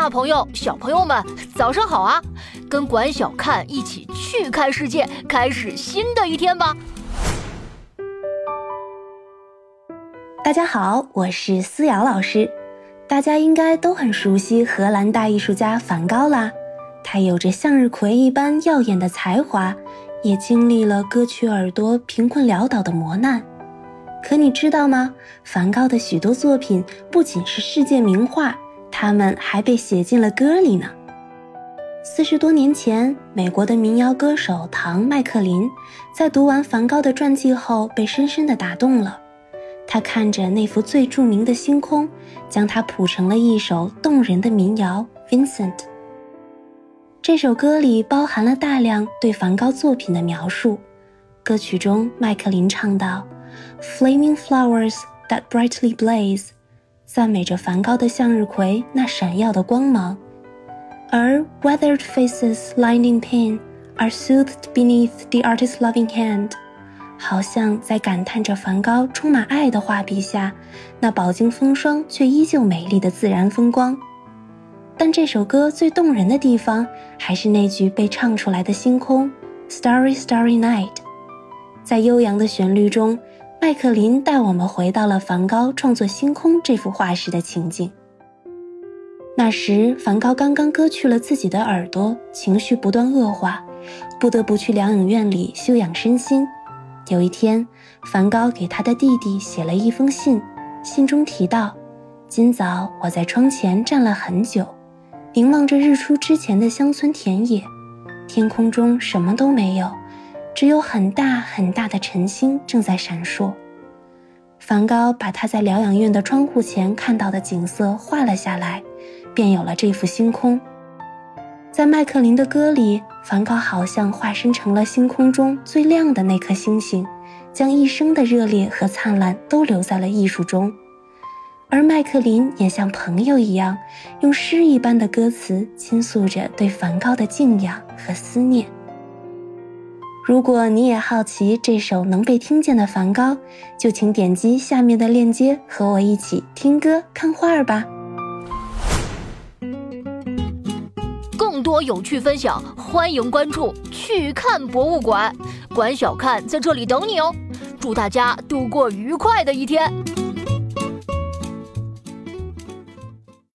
大朋友、小朋友们，早上好啊！跟管小看一起去看世界，开始新的一天吧。大家好，我是思瑶老师。大家应该都很熟悉荷兰大艺术家梵高啦，他有着向日葵一般耀眼的才华，也经历了割去耳朵、贫困潦倒的磨难。可你知道吗？梵高的许多作品不仅是世界名画，他们还被写进了歌里呢。四十多年前，美国的民谣歌手唐·麦克林在读完梵高的传记后，被深深地打动了。他看着那幅最著名的星空，将它谱成了一首动人的民谣《Vincent》。这首歌里包含了大量对梵高作品的描述。歌曲中，麦克林唱道。Flaming flowers that brightly blaze，赞美着梵高的向日葵那闪耀的光芒，而 weathered faces lining pain are soothed beneath the artist's loving hand，好像在感叹着梵高充满爱的画笔下那饱经风霜却依旧美丽的自然风光。但这首歌最动人的地方还是那句被唱出来的星空，Starry Starry Night，在悠扬的旋律中。麦克林带我们回到了梵高创作《星空》这幅画时的情景。那时，梵高刚刚割去了自己的耳朵，情绪不断恶化，不得不去疗养院里休养身心。有一天，梵高给他的弟弟写了一封信，信中提到：“今早我在窗前站了很久，凝望着日出之前的乡村田野，天空中什么都没有。”只有很大很大的晨星正在闪烁。梵高把他在疗养院的窗户前看到的景色画了下来，便有了这幅星空。在麦克林的歌里，梵高好像化身成了星空中最亮的那颗星星，将一生的热烈和灿烂都留在了艺术中。而麦克林也像朋友一样，用诗一般的歌词倾诉着对梵高的敬仰和思念。如果你也好奇这首能被听见的梵高，就请点击下面的链接，和我一起听歌看画儿吧。更多有趣分享，欢迎关注“去看博物馆”，管小看在这里等你哦。祝大家度过愉快的一天。